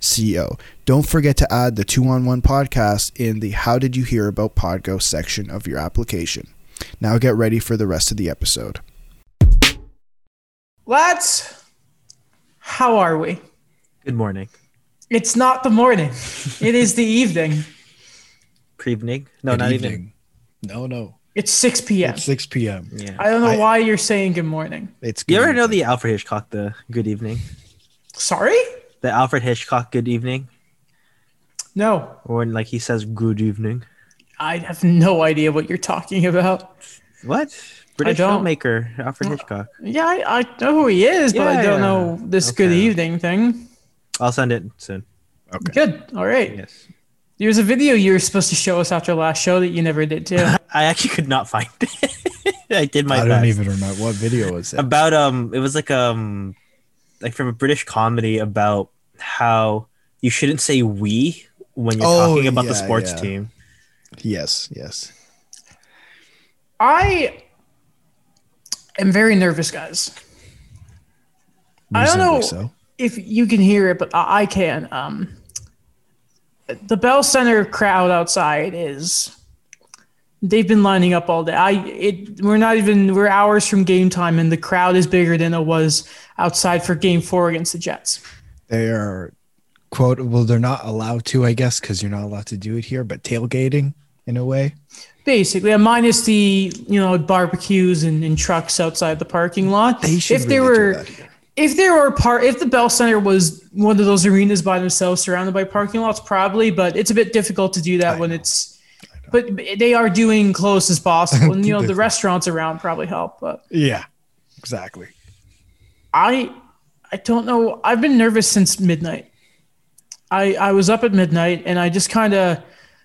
co. Don't forget to add the 2 on 1 podcast in the How Did You Hear About Podgo section of your application. Now get ready for the rest of the episode. Lads, how are we? Good morning. It's not the morning. It is the evening. Pre-evening? No, Good not evening. No, no. It's 6 p.m. It's 6 p.m. Yeah. I don't know I- why you're saying good morning. It's You ever good know the Alfred Hitchcock the Good Evening? Sorry? The Alfred Hitchcock Good Evening, No, or when like he says Good Evening. I have no idea what you're talking about. What? British filmmaker Alfred Hitchcock. Yeah, I, I know who he is, but I don't yeah. know this good evening thing. I'll send it soon. Okay. Good. All right. Yes. There's a video you were supposed to show us after last show that you never did too. I actually could not find it. I did my I best. don't even remember what video was it. about um it was like um like from a British comedy about how you shouldn't say we when you're Oh, talking about the sports yeah. team. Yes, yes. I am very nervous, guys. I don't know. So. if you can hear it, but I I can. Um, the Bell Center crowd outside is. They've been lining up all day. I it we're not even we're hours from game time, and the crowd is bigger than it was outside for Game Four against the Jets. They are quote well they're not allowed to I guess cuz you're not allowed to do it here but tailgating in a way. Basically, uh, minus the you know barbecues and, and trucks outside the parking lot. They should if there really do were if there were part if the Bell Center was one of those arenas by themselves surrounded by parking lots, probably, but it's a bit difficult to do that I when know. it's but they are doing close as possible. And you know, the restaurants around probably help. But Yeah. Exactly. I I don't know. I've been nervous since midnight. I I was up at midnight and I just kind of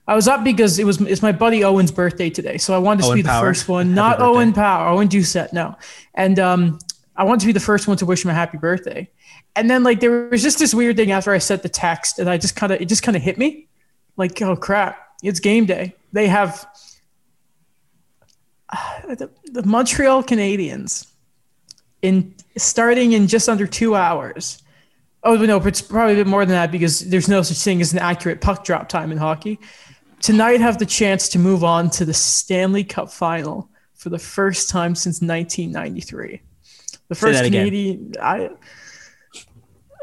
I was up because it was it's my buddy Owen's birthday today, so I wanted to Owen be the first one. Happy not birthday. Owen Power, Owen Doucette, no. And um, I wanted to be the first one to wish him a happy birthday. And then like there was just this weird thing after I sent the text, and I just kind of it just kind of hit me, like oh crap, it's game day. They have the, the Montreal Canadiens in starting in just under two hours. Oh no, but it's probably a bit more than that because there's no such thing as an accurate puck drop time in hockey. Tonight, have the chance to move on to the Stanley Cup final for the first time since 1993. The first. Canadian, I,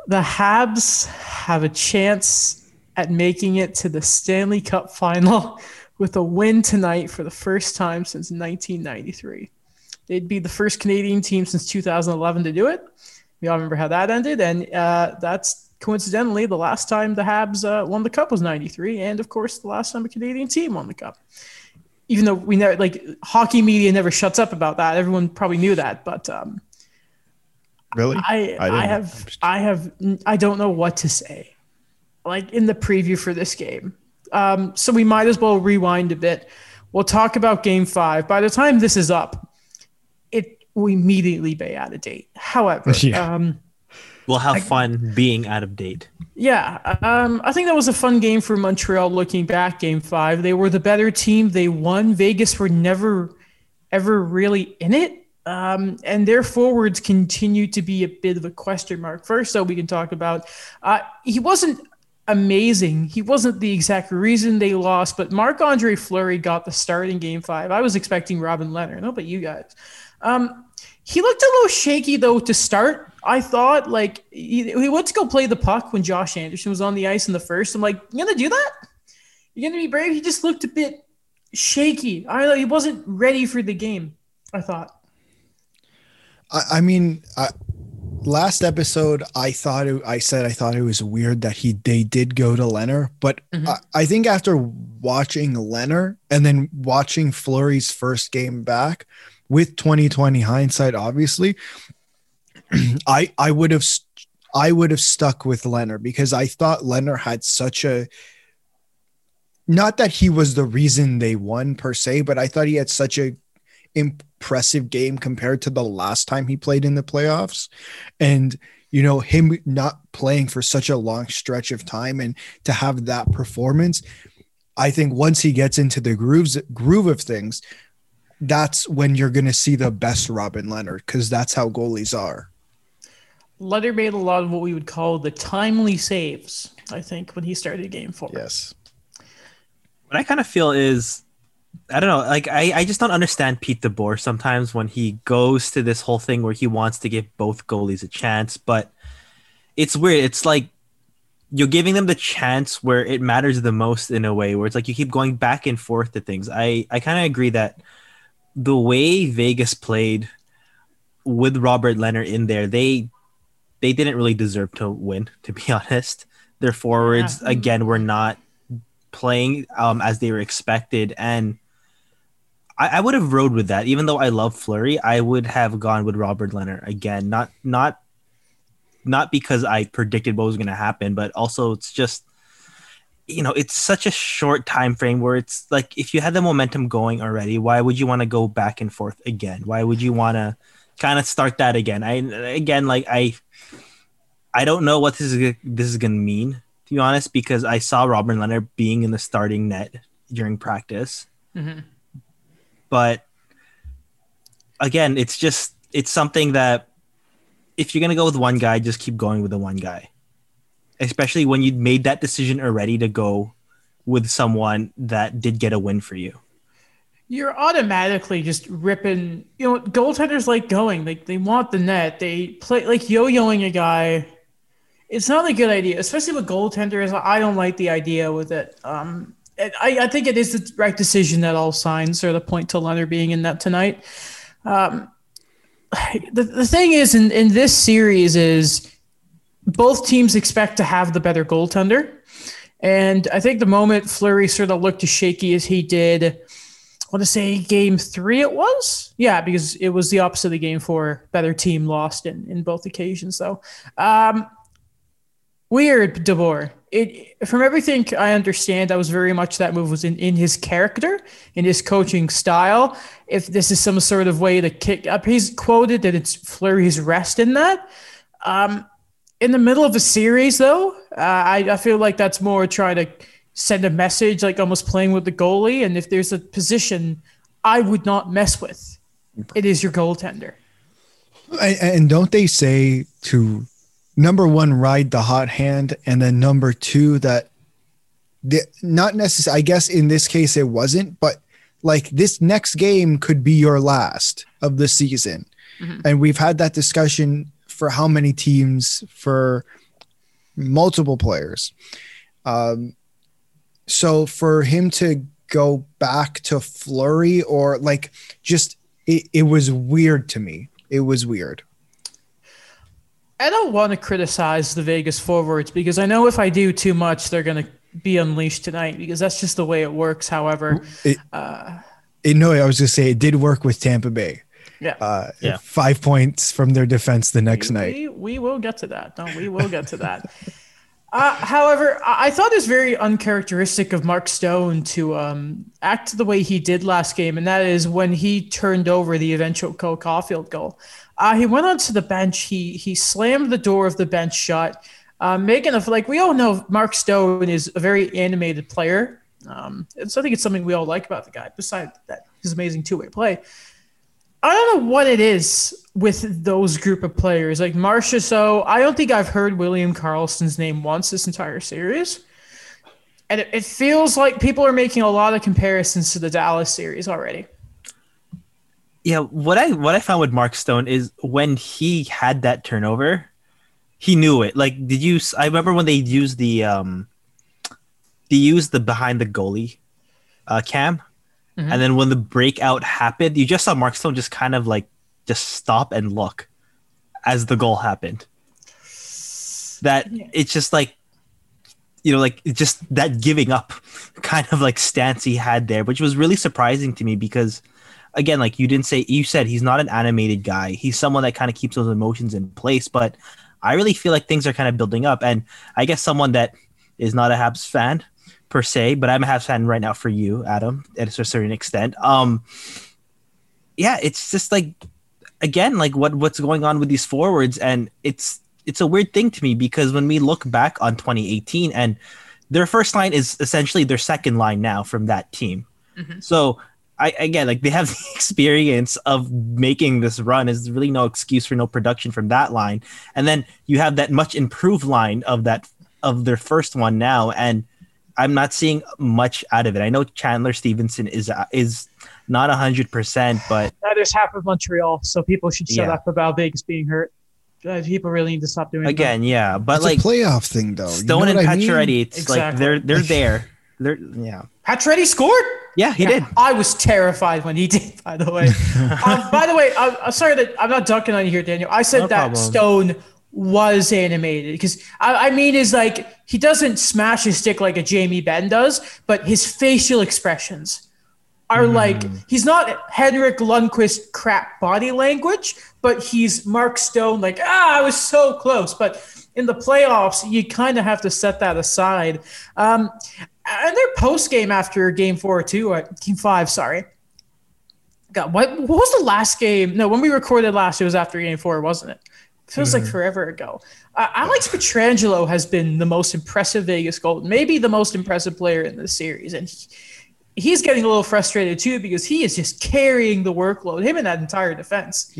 the Habs have a chance at making it to the Stanley Cup final with a win tonight for the first time since 1993. They'd be the first Canadian team since 2011 to do it. We all remember how that ended, and uh, that's coincidentally the last time the Habs uh, won the cup was '93, and of course the last time a Canadian team won the cup. Even though we never like hockey media never shuts up about that, everyone probably knew that, but um, Really? I I I, have I have I don't know what to say. Like in the preview for this game. Um, so we might as well rewind a bit. We'll talk about game five. By the time this is up, will immediately be out of date. However, Yeah. um, We'll have fun being out of date. yeah, um, I think that was a fun game for Montreal. Looking back, Game Five, they were the better team. They won. Vegas were never, ever really in it, um, and their forwards continue to be a bit of a question mark. First, though, we can talk about uh, he wasn't amazing. He wasn't the exact reason they lost, but Marc Andre Fleury got the start in Game Five. I was expecting Robin Lehner. No, but you guys. Um, he looked a little shaky though to start. I thought like he, he went to go play the puck when Josh Anderson was on the ice in the first. I'm like, you gonna do that? You're gonna be brave? He just looked a bit shaky. I know. He wasn't ready for the game. I thought. I, I mean, I, last episode, I thought it, I said I thought it was weird that he they did go to Lehner, but Mhm. I, I think after watching Lehner and then watching Fleury's first game back with 2020 hindsight, obviously, I I would have I would have stuck with Lehner because I thought Lehner had such a not that he was the reason they won per se, but I thought he had such a impressive game compared to the last time he played in the playoffs. And you know, him not playing for such a long stretch of time and to have that performance, I think once he gets into the grooves groove of things, that's when you're going to see the best Robin Lehner because that's how goalies are. Lehner made a lot of what we would call the timely saves. I think when he started game four. Yes. What I kind of feel is, I don't know, like I, I just don't understand Pete DeBoer sometimes when he goes to this whole thing where he wants to give both goalies a chance, but it's weird. It's like you're giving them the chance where it matters the most in a way where it's like you keep going back and forth to things. I, I kind of agree that the way Vegas played with Robert Lehner in there, they they didn't really deserve to win, to be honest. Their forwards yeah. again were not playing um, as they were expected, and I, I would have rode with that. Even though I love Fleury, I would have gone with Robert Lehner again. Not not not because I predicted what was going to happen, but also it's just you know it's such a short time frame where it's like if you had the momentum going already why would you want to go back and forth again? Why would you want to kind of start that again? I again like i i don't know what this is this is gonna mean to be honest because i saw robin lehner being in the starting net during practice. Mm-hmm. but again it's just it's something that if you're gonna go with one guy just keep going with the one guy especially when you'd made that decision already to go with someone that did get a win for you. You're automatically just ripping. You know, goaltenders like going. Like they want the net. They play like yo-yoing a guy. It's not a good idea, especially with goaltenders. I don't like the idea with it. Um, I, I think it is the right decision that all signs are the point to Lehner being in that tonight. Um, the, the thing is in, in this series is both teams expect to have the better goaltender. And I think the moment Fleury sort of looked as shaky as he did, I want to say game three it was. Yeah, because it was the opposite of the game four. Better team lost in, in both occasions, though. Um, weird, DeBoer. It from everything I understand, that was very much that move was in, in his character, in his coaching style. If this is some sort of way to kick up, he's quoted that it's Fleury's rest in that. Um, in the middle of a series, though, uh, I, I feel like that's more trying to send a message, like almost playing with the goalie. And if there's a position I would not mess with, it is your goaltender. And don't they say to number one, ride the hot hand, and then number two, that the, not necessarily, I guess in this case it wasn't, but like this next game could be your last of the season. Mm-hmm. And we've had that discussion for how many teams for multiple players. Um, so for him to go back to Fleury or like just it, it was weird to me. It was weird. I don't want to criticize the Vegas forwards because I know if I do too much, they're going to be unleashed tonight because that's just the way it works. However, it, uh, it, no, I was just say it did work with Tampa Bay. Yeah. Uh, yeah. Five points from their defense the next we, night. We, we will get to that. No, we will get to that. uh, however, I thought it was very uncharacteristic of Mark Stone to um, act the way he did last game, and that is when he turned over the eventual Cole Caufield goal. Uh, he went onto the bench. He he slammed the door of the bench shut, uh, making a like we all know Mark Stone is a very animated player. Um, and so I think it's something we all like about the guy. Besides that, his amazing two way play. I don't know what it is with those group of players. Like Marcia, so I don't think I've heard William Karlsson's name once this entire series. And it, it feels like people are making a lot of comparisons to the Dallas series already. Yeah, what I what I found with Mark Stone is when he had that turnover, he knew it. Like, did you? I remember when they used the um, they used the behind the goalie, uh, cam Mm-hmm. And then when the breakout happened, you just saw Mark Stone just kind of like just stop and look as the goal happened. That yeah. it's just like you know, like just that giving up kind of like stance he had there, which was really surprising to me because again, like you didn't say you said he's not an animated guy. He's someone that kind of keeps those emotions in place, but I really feel like things are kind of building up. And I guess someone that is not a Habs fan per se, but I'm a Habs fan right now for you, Adam, at a certain extent. Um, yeah, it's just like again, like what what's going on with these forwards, and it's it's a weird thing to me because when we look back on 2018 and their first line is essentially their second line now from that team. Mm-hmm. So I again like they have the experience of making this run. Is really no excuse for no production from that line. And then you have that much improved line of that of their first one now, and I'm not seeing much out of it. I know Chandler Stephenson is uh, is not hundred percent, but there's half of Montreal, so people should shut yeah. up about Vegas being hurt. Uh, people really need to stop doing again. That. Yeah, but it's like playoff thing though. Stone you know and Pacioretty, it's exactly. like they're they're there. They're yeah. Pacioretty scored. Yeah, he yeah, did. I was terrified when he did. By the way, um, by the way, I'm, I'm, sorry that I'm not dunking on you here, Daniel. I said no that problem. Stone was animated because I, I, mean is like he doesn't smash his stick like a Jamie Benn does, but his facial expressions are mm. like he's not Henrik Lundqvist crap body language, but he's Mark Stone like ah I was so close, but in the playoffs you kind of have to set that aside. Um, and their post game after game four or two, uh, game five, sorry. God, what, what was the last game? No, when we recorded last, it was after game four, wasn't it? Feels mm-hmm. like forever ago. Uh, Alex Pietrangelo has been the most impressive Vegas Golden, maybe the most impressive player in the series, and he, he's getting a little frustrated too because he is just carrying the workload. Him and that entire defense.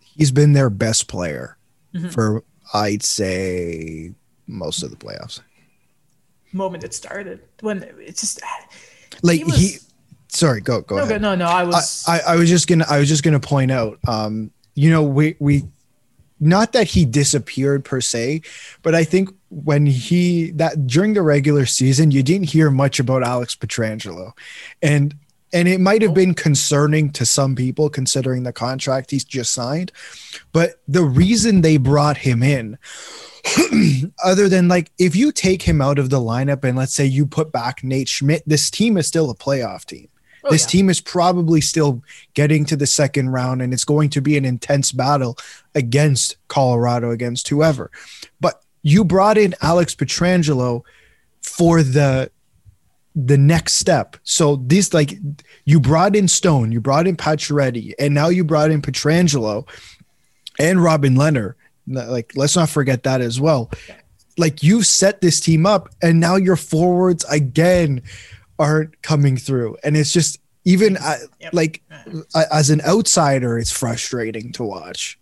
He's been their best player mm-hmm. for I'd say most of the playoffs. Moment it started when it's just like he, was, he sorry go go no, ahead. No, no, I was I, I, I was just gonna I was just gonna point out um you know we we not that he disappeared per se, but I think when he that during the regular season, you didn't hear much about Alex Pietrangelo. And and it might have been concerning to some people considering the contract he's just signed. But the reason they brought him in, other than like if you take him out of the lineup and let's say you put back Nate Schmidt, this team is still a playoff team. Oh, this yeah. team is probably still getting to the second round, and it's going to be an intense battle against Colorado, against whoever. But you brought in Alex Pietrangelo for the the next step. So this like you brought in Stone, you brought in Pacioretty, and now you brought in Pietrangelo and Robin Lehner. Like let's not forget that as well. Like you set this team up, and now your forwards again aren't coming through. And it's just even uh, yep. like uh, as an outsider it's frustrating to watch.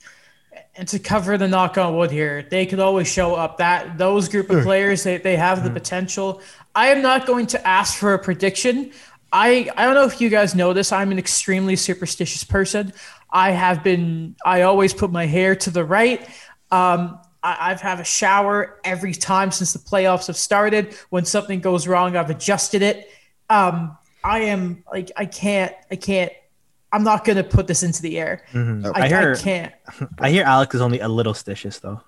And to cover the knock on wood here they could always show up. That those group of players they, they have the mm-hmm. potential. I am not going to ask for a prediction. I i don't know if you guys know this. I'm an extremely superstitious person. I have been i always put my hair to the right. Um, I, have had a shower every time since the playoffs have started. When something goes wrong, I've adjusted it um, I am like I can't I can't I'm not gonna put this into the air. Mm-hmm. I, I, hear, I can't. I hear Alex is only a little stitious though.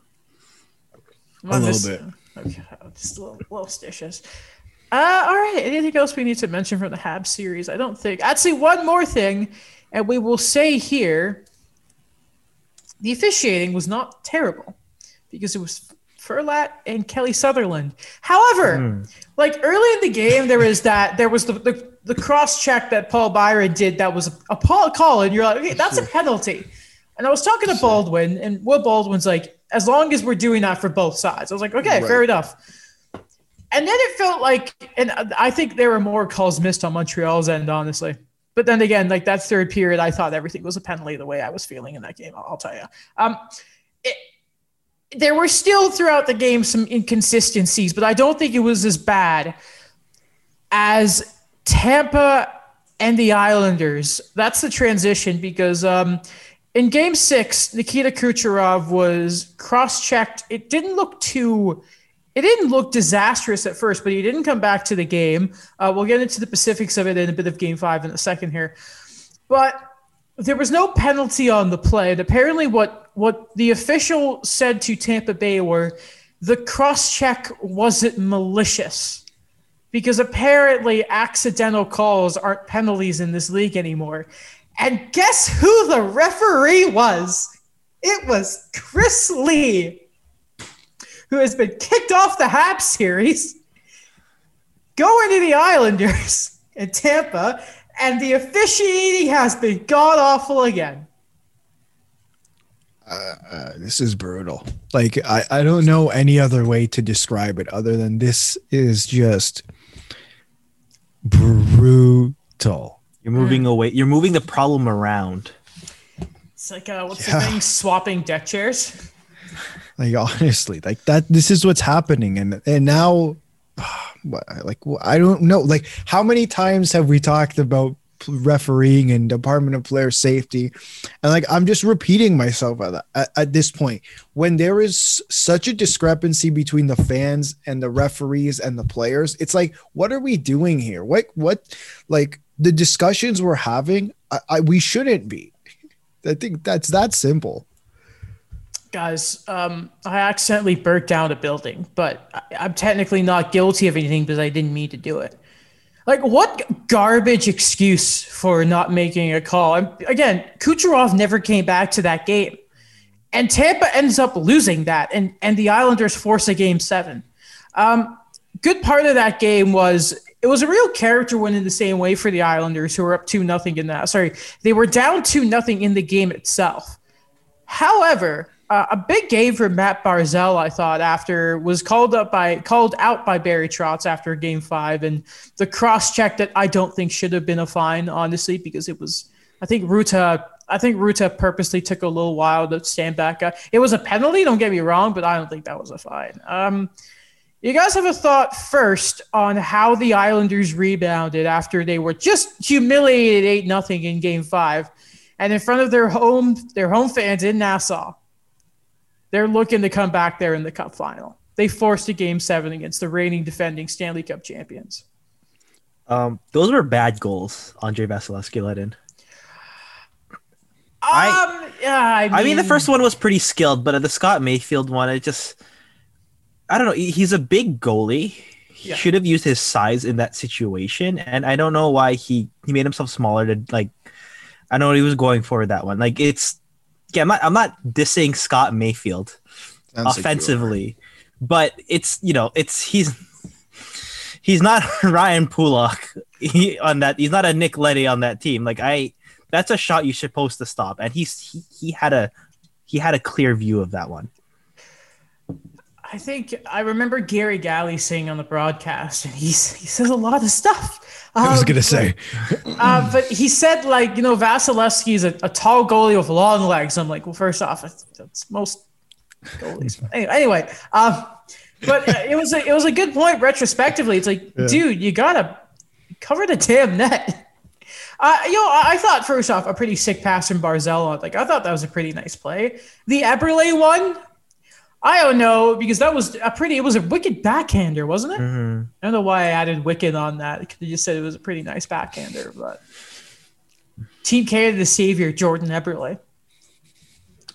a little bit. Okay, just a little, little stitious. Uh, all right. Anything else we need to mention from the Hab series? I don't think. I'd say one more thing, and we will say here the officiating was not terrible because it was Furlatt and Kelly Sutherland. However, mm. Like early in the game, there was that there was the the, the cross check that Paul Byron did that was a, a call, and you're like, okay, that's a penalty. And I was talking to Baldwin, and Will Baldwin's like, as long as we're doing that for both sides, I was like, okay, right. fair enough. And then it felt like, and I think there were more calls missed on Montreal's end, honestly. But then again, like that third period, I thought everything was a penalty the way I was feeling in that game. I'll, I'll tell you. Um, it, there were still throughout the game some inconsistencies, but I don't think it was as bad as Tampa and the Islanders. That's the transition because um, in game six, Nikita Kucherov was cross checked. It didn't look too. It didn't look disastrous at first, but he didn't come back to the game. Uh, we'll get into the specifics of it in a bit of game five in a second here. But there was no penalty on the play. And apparently, what what the official said to Tampa Bay were the cross check wasn't malicious because apparently accidental calls aren't penalties in this league anymore. And guess who the referee was? It was Chris Lee, who has been kicked off the Habs series going to the Islanders in Tampa, and the officiating has been god awful again. Uh, this is brutal. Like I, I don't know any other way to describe it other than this is just brutal. You're moving away. You're moving the problem around. It's like uh, what's Yeah. the thing? Swapping deck chairs. Like honestly, like that. This is what's happening, and and now, what- like I don't know. Like how many times have we talked about refereeing and Department of Player Safety, and like I'm just repeating myself at, at, at this point. When there is such a discrepancy between the fans and the referees and the players, it's like, what are we doing here? What what like the discussions we're having? I, I we shouldn't be. I think that's that simple. Guys, um, I accidentally burnt down a building, but I, I'm technically not guilty of anything because I didn't mean to do it. Like, what garbage excuse for not making a call? And again, Kucherov never came back to that game. And Tampa ends up losing that, and, and the Islanders force a game seven. Um, good part of that game was it was a real character win in the same way for the Islanders, who were up two nothing in that. Sorry, they were down two nothing in the game itself. However, uh, a big game for Matt Barzal, I thought, after was called up by called out by Barry Trotz after Game Five, and the cross check that I don't think should have been a fine, honestly, because it was. I think Rutta. I think Rutta purposely took a little while to stand back up. It was a penalty, don't get me wrong, but I don't think that was a fine. Um, you guys have a thought first on how the Islanders rebounded after they were just humiliated eight nothing in Game Five, and in front of their home their home fans in Nassau. They're looking to come back there in the Cup final. They forced a Game Seven against the reigning defending Stanley Cup champions. Um, those were bad goals. Andrei Vasilevskiy let in. I, um, yeah, I mean, I mean, the first one was pretty skilled, but the Scott Mayfield one, it just, I don't know. He's a big goalie. He Yeah. should have used his size in that situation, and I don't know why he he made himself smaller to like. I don't know what he was going for with that one. Like it's, yeah, I'm not I'm not dissing Scott Mayfield Sounds like offensively, but it's you know it's he's he's not Ryan Pulock he, on that. He's not a Nick Leddy on that team. Like I, that's a shot you're supposed to stop, and he's he, he had a he had a clear view of that one. I think I remember Garry Galley saying on the broadcast, and he's, he says a lot of stuff. I was Um, gonna say. Uh, but he said, like, you know, Vasilevskiy is a, a tall goalie with long legs. I'm like, well, first off, that's, most goalies. anyway, anyway um, but it was a, it was a good point retrospectively. It's like, Yeah. dude, you gotta cover the damn net. Uh, you know, I I thought first off a pretty sick pass from Barzal. Like, I thought that was a pretty nice play. The Eberle one, I don't know because that was a pretty. It was a wicked backhander, wasn't it? Mm-hmm. I don't know why I added wicked on that. Could just said it was a pretty nice backhander, but Team Canada the savior Jordan Eberle.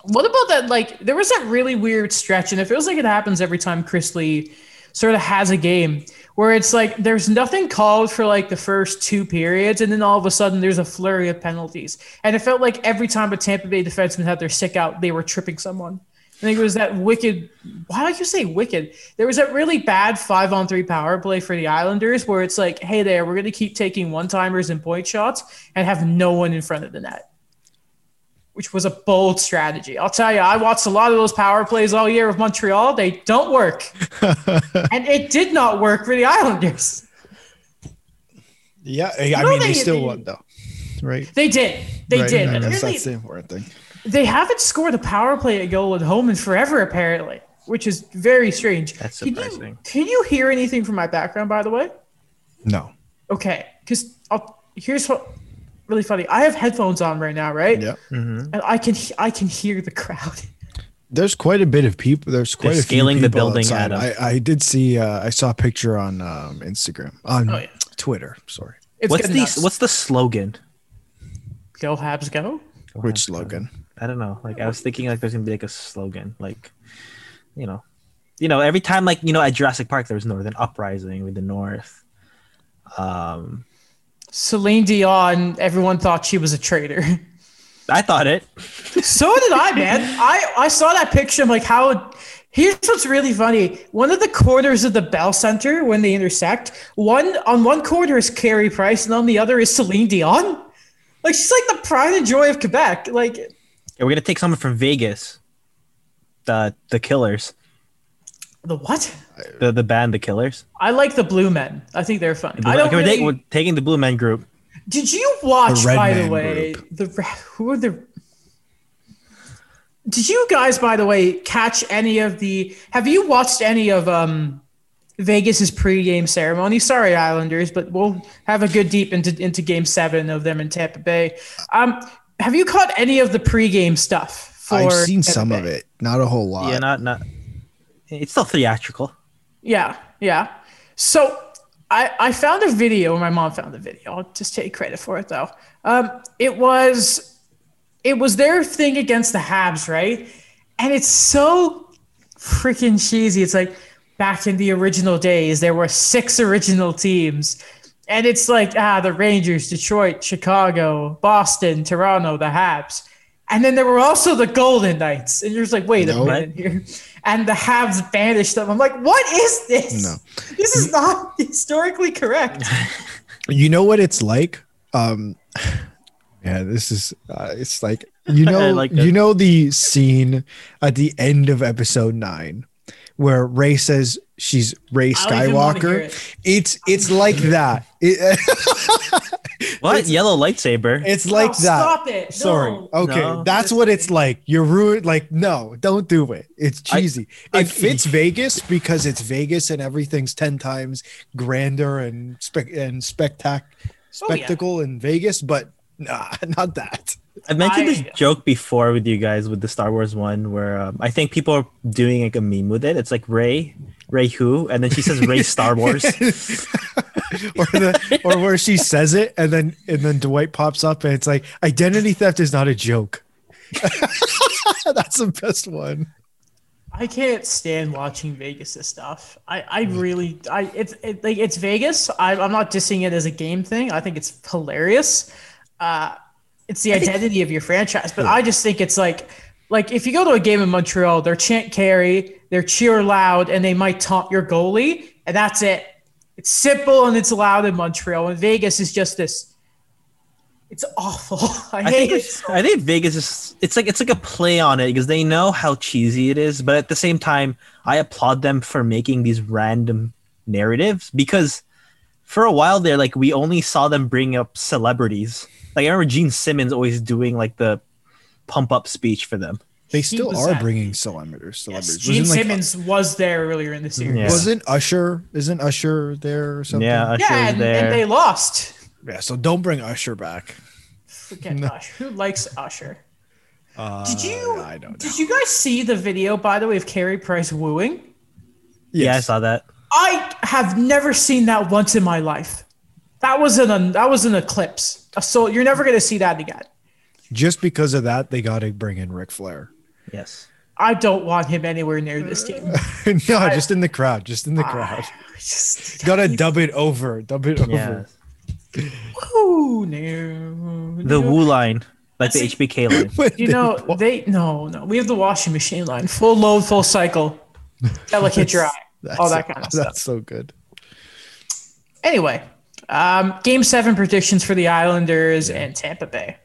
What about that? Like, there was that really weird stretch, and it feels like it happens every time Chris Lee sort of has a game where it's like there's nothing called for like the first two periods, and then all of a sudden there's a flurry of penalties. And it felt like every time a Tampa Bay defenseman had their sick out, they were tripping someone. I think it was that wicked. Why did you say wicked? There was that really bad five on three power play for the Islanders where it's like, hey, there, we're going to keep taking one timers and point shots and have no one in front of the net, which was a bold strategy. I'll tell you, I watched a lot of those power plays all year with Montreal. They don't work. and it did not work for the Islanders. Yeah, I No, mean they, they- still they- won though, right? They did. They Right, did. and And that's, really, that's the important thing. They haven't scored a power play goal at home in forever, apparently, which is very strange. That's Can you- surprising. Can you hear anything from my background, by the way? No. Okay, because here's what really funny. I have headphones on right now, right? Yeah. And I can I can hear the crowd. There's quite a bit of people. There's quite They're a few scaling the building, outside. Adam. I, I did see. Uh, I saw a picture on um, Instagram on Oh, yeah. Twitter. Sorry, It's What's the nuts. what's the slogan? go Habs go? which slogan? I don't know. Like I was thinking like there's gonna be like a slogan, like you know, you know, every time like you know at Jurassic Park there was Northern Uprising with the North. Um, Celine Dion. Everyone thought she was a traitor. I thought it. so did I, man. I I saw that picture. I'm like, how? Here's what's really funny. One of the quarters of the Bell Center when they intersect, one on one quarter is Carey Price and on the other is Celine Dion. Like she's like the pride and joy of Quebec. Like Yeah, we're gonna take someone from Vegas. The the Killers, the what? the the band, the Killers. I like the Blue Men. I think they're fun. I don't we're, really, we're taking the Blue Men group. Did you watch, The Red by the Man way, the who are the? Did you guys, by the way, catch any of the? Have you watched any of um, Vegas's pregame ceremony? Sorry, Islanders, but we'll have a good deep into into Game Seven of them in Tampa Bay. Um, have you caught any of the pregame stuff? For I've seen Tampa some of it, not a whole lot. Yeah, not not. It's still theatrical. Yeah, yeah. So I I found a video. My mom found the video. I'll just take credit for it though. Um, it was it was their thing against the Habs, right? And it's so freaking cheesy. It's like back in the original days, there were six original teams. And it's like, ah, the Rangers, Detroit, Chicago, Boston, Toronto, the Habs. And then there were also the Golden Knights. And you're just like, wait No. a minute here. And the Habs banished them. I'm like, what is this? No. This is not historically correct. You know what it's like? Um yeah, this is uh, it's like you know like you know the scene at the end of episode 9 where Rey says she's Rey I don't even wanna hear Skywalker. it. It's it's like that. It, What yellow lightsaber? it's like Oh, that. Stop it. Sorry. Okay, No. that's what it's like. You're ruined. Like, no, don't do it. It's cheesy. I- it fits Vegas because it's Vegas and everything's ten times grander and spec and spectac Oh, yeah. spectacle in Vegas, but nah, not that. I've mentioned this joke before with you guys with the Star Wars one, where um, I think people are doing like a meme with it. It's like Rey, Rey who, and then she says Rey Star Wars. or the or where she says it and then and then Dwight pops up and it's like identity theft is not a joke. That's the best one. I can't stand watching Vegas' stuff. I, I really, I it's it, like it's Vegas. I, I'm not dissing it as a game thing. I think it's hilarious. Uh, it's the identity of your franchise, but I just think it's like, like if you go to a game in Montreal, they're chant carry, they're cheer loud, and they might taunt your goalie, and that's it. It's simple and it's loud in Montreal. And Vegas is just this. It's awful. I, I hate think it. I think Vegas is it's like it's like a play on it because they know how cheesy it is, but at the same time, I applaud them for making these random narratives because for a while there, like we only saw them bring up celebrities. Like I remember Gene Simmons always doing like the pump up speech for them. They still are at- bringing celebrities. Yes, Gene Wasn't, like, Simmons was there earlier in the series. Yeah. Wasn't Usher? Isn't Usher there or something? Yeah, Usher Yeah, and, there. and they lost. Yeah, so don't bring Usher back. Forget No. Usher. Who likes Usher? Uh, Did you? I don't know. Did you guys see the video, by the way, of Carey Price wooing? Yeah, I saw that. I have never seen that once in my life. That was an that was an eclipse. So you're never gonna see that again. Just because of that, they got to bring in Ric Flair. Yes. I don't want him anywhere near this team. no, just in the crowd. Just in the crowd. Just, Got to dub it over. Dub it Yeah. over. Ooh, no, The no. Woo line, like the HBK line. When You they know, pull- they no, no. We have the washing machine line, full load, full cycle, delicate dry, that's all so- that kind of stuff. That's so good. Anyway, um, game seven predictions for the Islanders and Tampa Bay.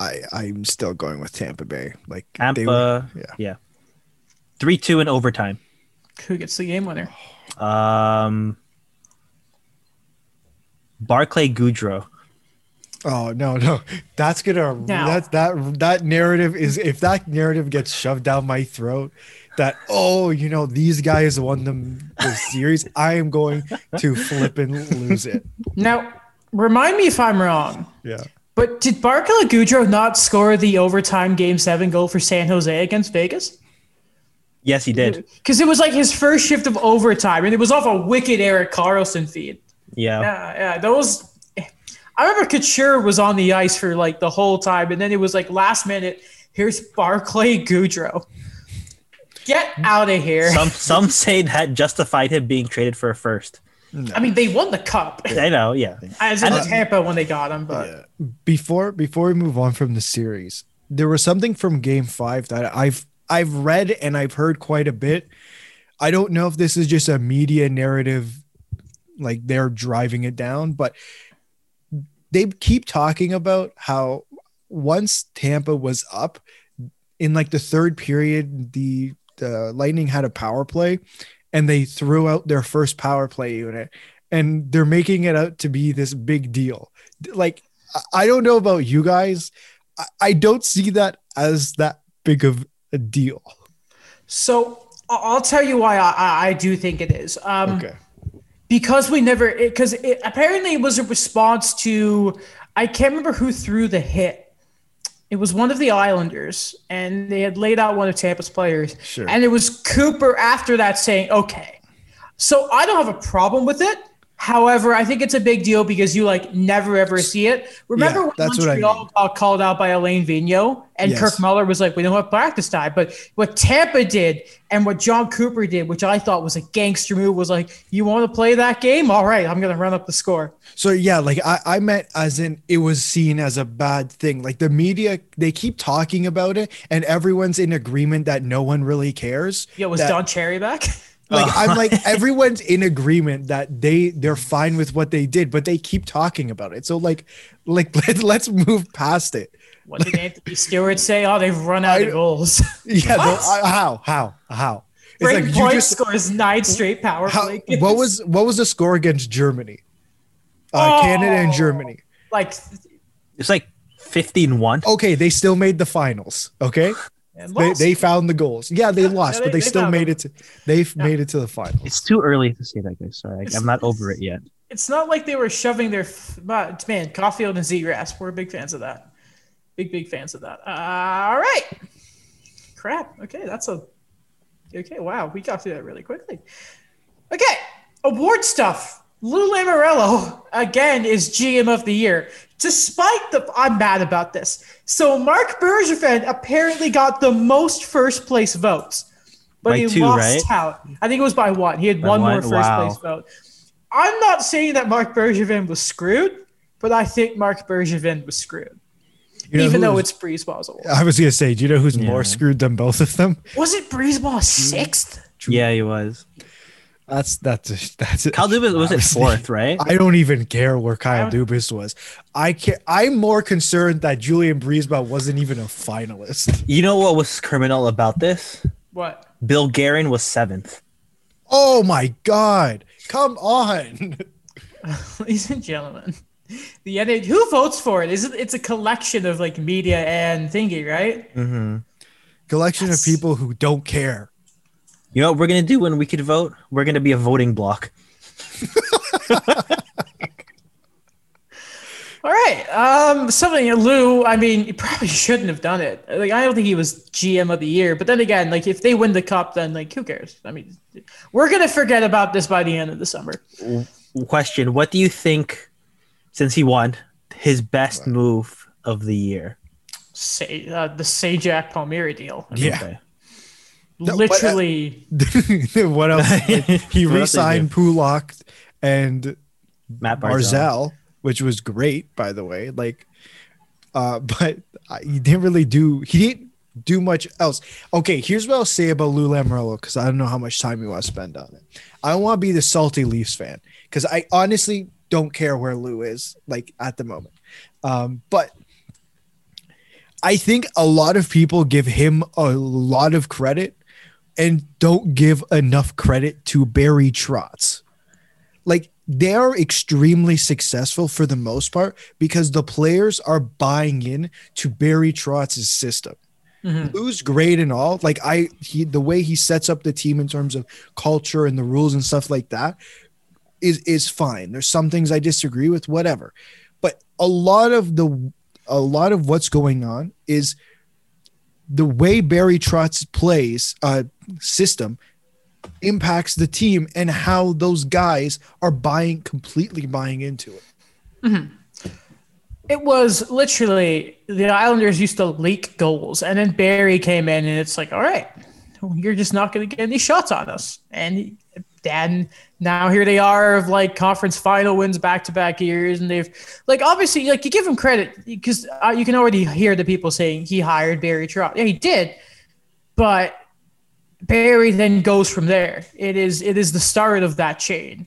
I I'm still going with Tampa Bay. Like they Tampa, were- yeah. yeah. Three two in overtime. Who gets the game winner? Um, Barclay Goodrow. Oh no no, that's gonna Now- that that that narrative is if that narrative gets shoved down my throat. That oh you know these guys won them the series. I am going to flip and lose it. Now, remind me if I'm wrong, Yeah. But did Barclay Goodrow not score the overtime game seven goal for San Jose against Vegas? Yes, he did. Because it was like his first shift of overtime, and it was off a wicked Erik Karlsson feed. Yeah. Yeah, yeah. Those. I remember Couture was on the ice for like the whole time, and then it was like last minute. Here's Barclay Goodrow. Get out of here! Some some say that justified him being traded for a first. I mean, they won the cup I know. Yeah. as in And- Tampa when they got him, but Yeah. Before before we move on from the series, there was something from Game Five that I've I've read and I've heard quite a bit. I don't know if this is just a media narrative, like they're driving it down, but they keep talking about how once Tampa was up in like the third period, the the Lightning had a power play and they threw out their first power play unit and they're making it out to be this big deal. Like I don't know about you guys. I don't see that as that big of a deal. So I'll tell you why I, I do think it is. Um, Okay. because we never because apparently it was a response to I can't remember who threw the hit. It was one of the Islanders, and they had laid out one of Tampa's players, Sure. and it was Cooper after that saying, "Okay." So I don't have a problem with it. However, I think it's a big deal because you like never ever see it. Remember Yeah, when that's what I Montreal mean. got called out by Alain Vigneault and Yes. Kirk Muller was like, "We don't have practice time." But what Tampa did and what Jon Cooper did, which I thought was a gangster move, was like, "You want to play that game? All right, I'm going to run up the score." So yeah, like I, I meant as in it was seen as a bad thing. Like the media, they keep talking about it, and everyone's in agreement that no one really cares. Yeah, was that- Don Cherry back? Like I'm like everyone's in agreement that they they're fine with what they did, but they keep talking about it. So like like let, let's move past it. what did Anthony Stewart say? Oh, they've run out I- of goals. Yeah, no, What? I- how how how? It's Brayden like Point you just scores nine straight power how, play. games. what was what was the score against Germany? Uh, Canada and Oh. Germany. like? It's like 15-1. Okay, they still made the finals. Okay, and they, lost. they found the goals. Yeah, they lost, they- but they, they still made them. it to they've made it to the finals. It's too early to say that, guys. Sorry, It's- I'm not over it yet. it's not like they were shoving their but man Caufield and Zegras. We're big fans of that. Big big fans of that. Uh, all right. Crap. Okay, that's a okay. Wow, we got through that really quickly. Okay, award stuff. Lou Lamoriello again is GM of the year. Despite the, I'm mad about this. So Marc Bergevin apparently got the most first place votes, but By he two, lost right? out. I think it was by one. He had By one, more first Wow. place vote. I'm not saying that Marc Bergevin was screwed, but I think Marc Bergevin was screwed, You know even though who's- it's BriseBois's award. I was gonna say, do you know who's more screwed than both of them? Was it Breezeball sixth? Yeah, he was. That's that's that's it. Kyle Dubas was it fourth, right? I don't even care where Kyle I Dubas was. I can I'm more concerned that Julien BriseBois wasn't even a finalist. You know what was criminal about this? What? Bill Guerin was seventh. Oh my god! Come on! Ladies and gentlemen, the NH- who votes for it? Is it? It's a collection of like media and thingy, right? Mm-hmm. Collection Yes. of people who don't care. You know what we're gonna do when we could vote? We're gonna be a voting block. All right. Um, something Lou. I mean, he probably shouldn't have done it. Like, I don't think he was GM of the year. But then again, like, if they win the cup, then like, who cares? I mean, we're gonna forget about this by the end of the summer. Question: What do you think, since he won, his best move of the year? Say uh, the Zajac Palmieri deal. I mean, Yeah. Okay. No, but, uh, literally. what else? He What re-signed Pulock and Matt Barzal. Barzell, which was great, by the way. Like, uh, but I- he didn't really do. He didn't do much else. Okay, here's what I'll say about Lou Lamoriello because I don't know how much time you want to spend on it. I don't want to be the salty Leafs fan because I honestly don't care where Lou is like at the moment. Um, but I think a lot of people give him a lot of credit and don't give enough credit to Barry Trotz like they are extremely successful for the most part because the players are buying in to Barry Trotz's system. Mhm. Great and all. Like I he the way he sets up the team in terms of culture and the rules and stuff like that is is fine. There's some things I disagree with, whatever. But a lot of the a lot of what's going on is the way Barry Trotz plays uh system impacts the team and how those guys are buying completely buying into it. It was literally the Islanders used to leak goals, and then Barry came in, and it's like, all right, you're just not going to get any shots on us. And then now here they are of like conference final wins back to back years, and they've like obviously like you give him credit because uh, you can already hear the people saying he hired Barry Trotz. Yeah, he did. but Barry then goes from there. It is it is the start of that chain.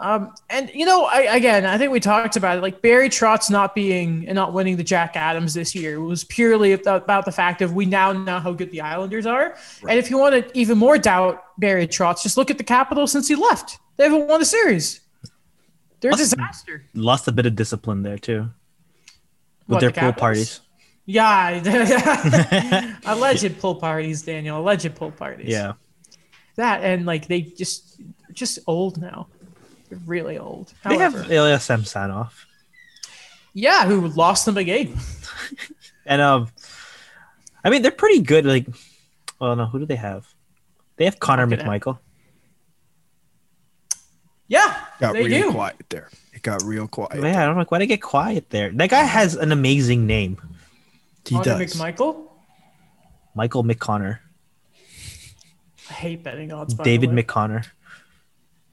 Um, and you know, I, again, I think we talked about it. Like Barry Trotz not being and not winning the Jack Adams this year was purely about the fact of we now know how good the Islanders are. Right. And if you want to even more doubt Barry Trotz, just look at the Capitals since he left. They haven't won a series. They're lost, a disaster. Lost a bit of discipline there too, with what, their the pool parties. Yeah, alleged pull parties, Daniel. Alleged pull parties. Yeah, that and like they just just old now. They're really old. However, they have Ilya Samsonov. Yeah, who lost them a game. and um, I mean they're pretty good. Like, well, no, who do they have? They have Connor McMichael. Yeah, got they real do. quiet there. It got real quiet. Yeah, I'm like, why did I get quiet there? That guy has an amazing name. He Connor does. McMichael. Michael McConnor. I hate betting odds. David McConnor.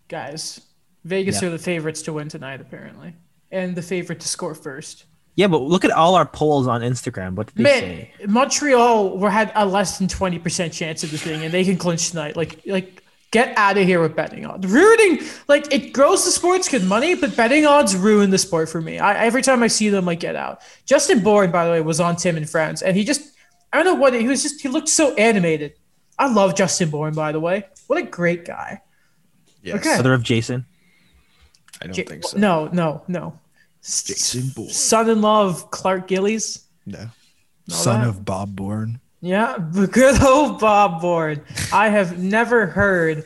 Guys, Vegas yeah. are the favorites to win tonight, apparently, and the favorite to score first. Yeah, but look at all our polls on Instagram. What did they Man, say? Montreal were had a less than twenty percent chance of this thing, and they can clinch tonight. Like, like get out of here with betting odds. Ruining like it grows the sports good money, but betting odds ruin the sport for me. I, every time I see them, like get out. Justin Bourne, by the way, was on Tim and Friends, and he just I don't know what he was just he looked so animated. I love Justin Bourne, by the way. What a great guy. Yes. Okay. Brother of Jason. I don't J- think so. No, no, no. Jason Bourne. Son-in-law of Clark Gillies. No. Son that. of Bob Bourne. Yeah, the good old Bob Bourne. I have never heard.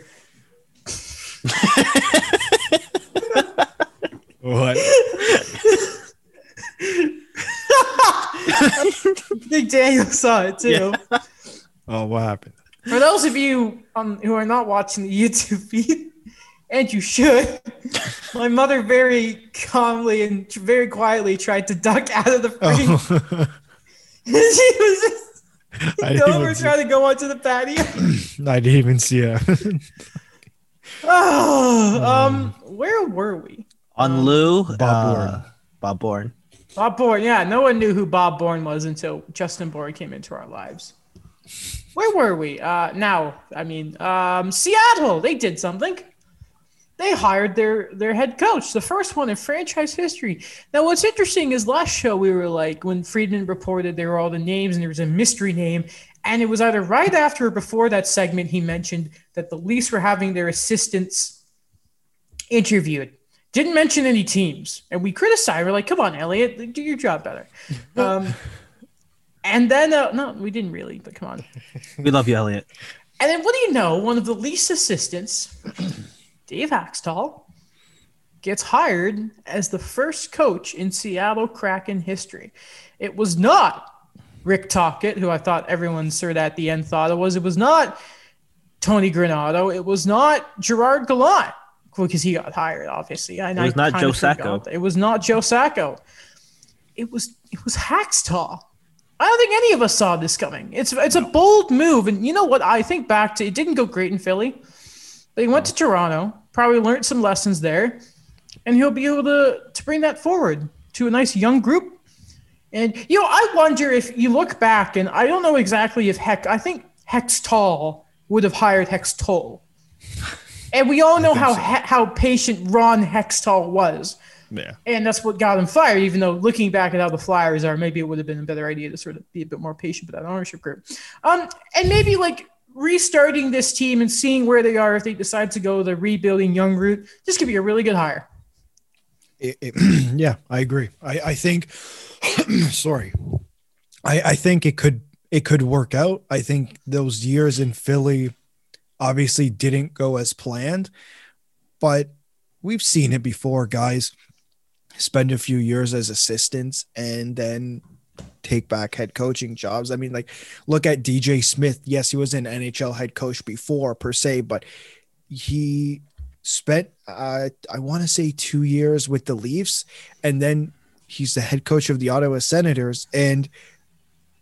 what? Big Daniel saw it too. Yeah. Oh, what happened? For those of you um, who are not watching the YouTube feed, and you should. My mother very calmly and very quietly tried to duck out of the frame. Oh. she was just over trying to go onto the patio. I didn't even see her. oh, um, where were we? On um, Lou, Bob uh, Bourne. Bob Bourne. Bob Bourne. Yeah, no one knew who Bob Bourne was until Justin Bourne came into our lives. Where were we? Uh, now, I mean, um, Seattle. They did something they hired their their head coach, the first one in franchise history. Now, what's interesting is last show we were like when Friedman reported there were all the names and there was a mystery name, and it was either right after or before that segment he mentioned that the Leafs were having their assistants interviewed. Didn't mention any teams, and we criticized. We're like, "Come on, Elliot, do your job better." Um, and then, uh, no, we didn't really, but come on. We love you, Elliot. And then, what do you know? One of the Leafs assistants Dave Hakstol gets hired as the first coach in Seattle Kraken history. It was not Rick Tocchet, who I thought everyone sort of at the end thought it was. It was not Tony Granato. It was not Gerard Gallant because he got hired, obviously. And it was I not Joe Sacco. It was not Joe Sacco. It was it was Hakstol. I don't think any of us saw this coming. It's it's a bold move, and you know what? I think back to it didn't go great in Philly. But he went to Toronto, probably learned some lessons there, and he'll be able to, to bring that forward to a nice young group. And, you know, I wonder if you look back, and I don't know exactly if Heck, I think Hex Tall would have hired Hextall. And we all know how so. how patient Ron Hextall was. Yeah. And that's what got him fired, even though looking back at how the Flyers are, maybe it would have been a better idea to sort of be a bit more patient with that ownership group. Um, and maybe like restarting this team and seeing where they are if they decide to go the rebuilding young route, this could be a really good hire. It, it, yeah, I agree. I, I think, sorry, I, I think it could it could work out. I think those years in Philly obviously didn't go as planned, but we've seen it before, guys. Spend a few years as assistants and then take back head coaching jobs. I mean, like, look at DJ Smith. Yes, he was an NHL head coach before, per se, but he spent, uh, I want to say, two years with the Leafs, and then he's the head coach of the Ottawa Senators. And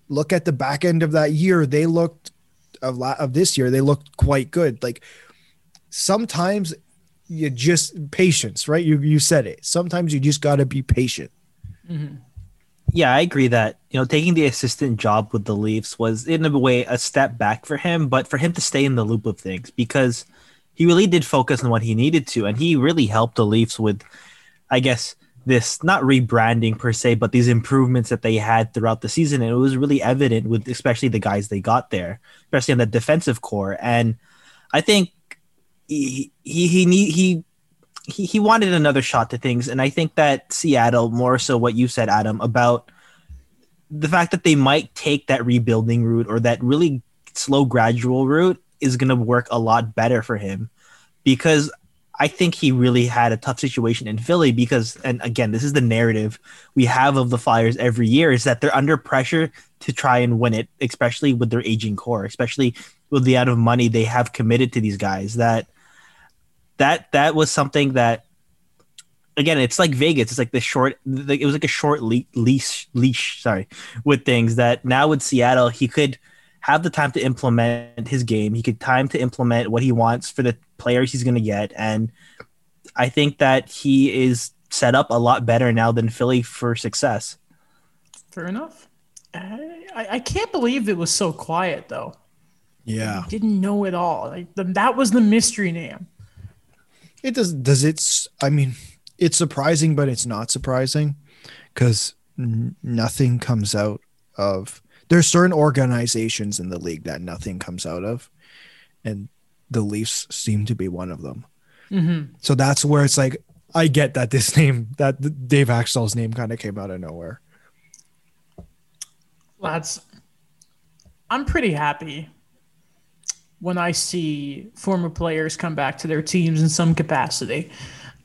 look at the back end of that year; they looked of la- of this year, they looked quite good. Like sometimes you just patience, right? You you said it. Sometimes you just got to be patient. Mm-hmm. Yeah, I agree that you know taking the assistant job with the Leafs was in a way a step back for him, but for him to stay in the loop of things because he really did focus on what he needed to, and he really helped the Leafs with, I guess, this not rebranding per se, but these improvements that they had throughout the season, and it was really evident with especially the guys they got there, especially on the defensive core, and I think he he he need, he he, he wanted another shot to things. And I think that Seattle, more so what you said, Adam, about the fact that they might take that rebuilding route or that really slow, gradual route is going to work a lot better for him because I think he really had a tough situation in Philly because, and again, this is the narrative we have of the Flyers every year is that they're under pressure to try and win it, especially with their aging core, especially with the amount of money they have committed to these guys. That that that was something that again it's like vegas. It's like the short it was like a short le- leash leash sorry with things that now with seattle he could have the time to implement his game. He could time to implement what he wants for the players he's going to get. And i think that he is set up a lot better now than philly for success. Fair enough. I, I can't believe it was so quiet though. Yeah. I didn't know it all. Like the, that was the mystery name It does. Does it's? I mean, it's surprising, but it's not surprising because n- nothing comes out of. There's certain organizations in the league that nothing comes out of, and the Leafs seem to be one of them. mm-hmm. So that's where it's like I get that this name, that Dave Hakstol's name, kind of came out of nowhere. That's. i'm pretty happy when i see former players come back to their teams in some capacity.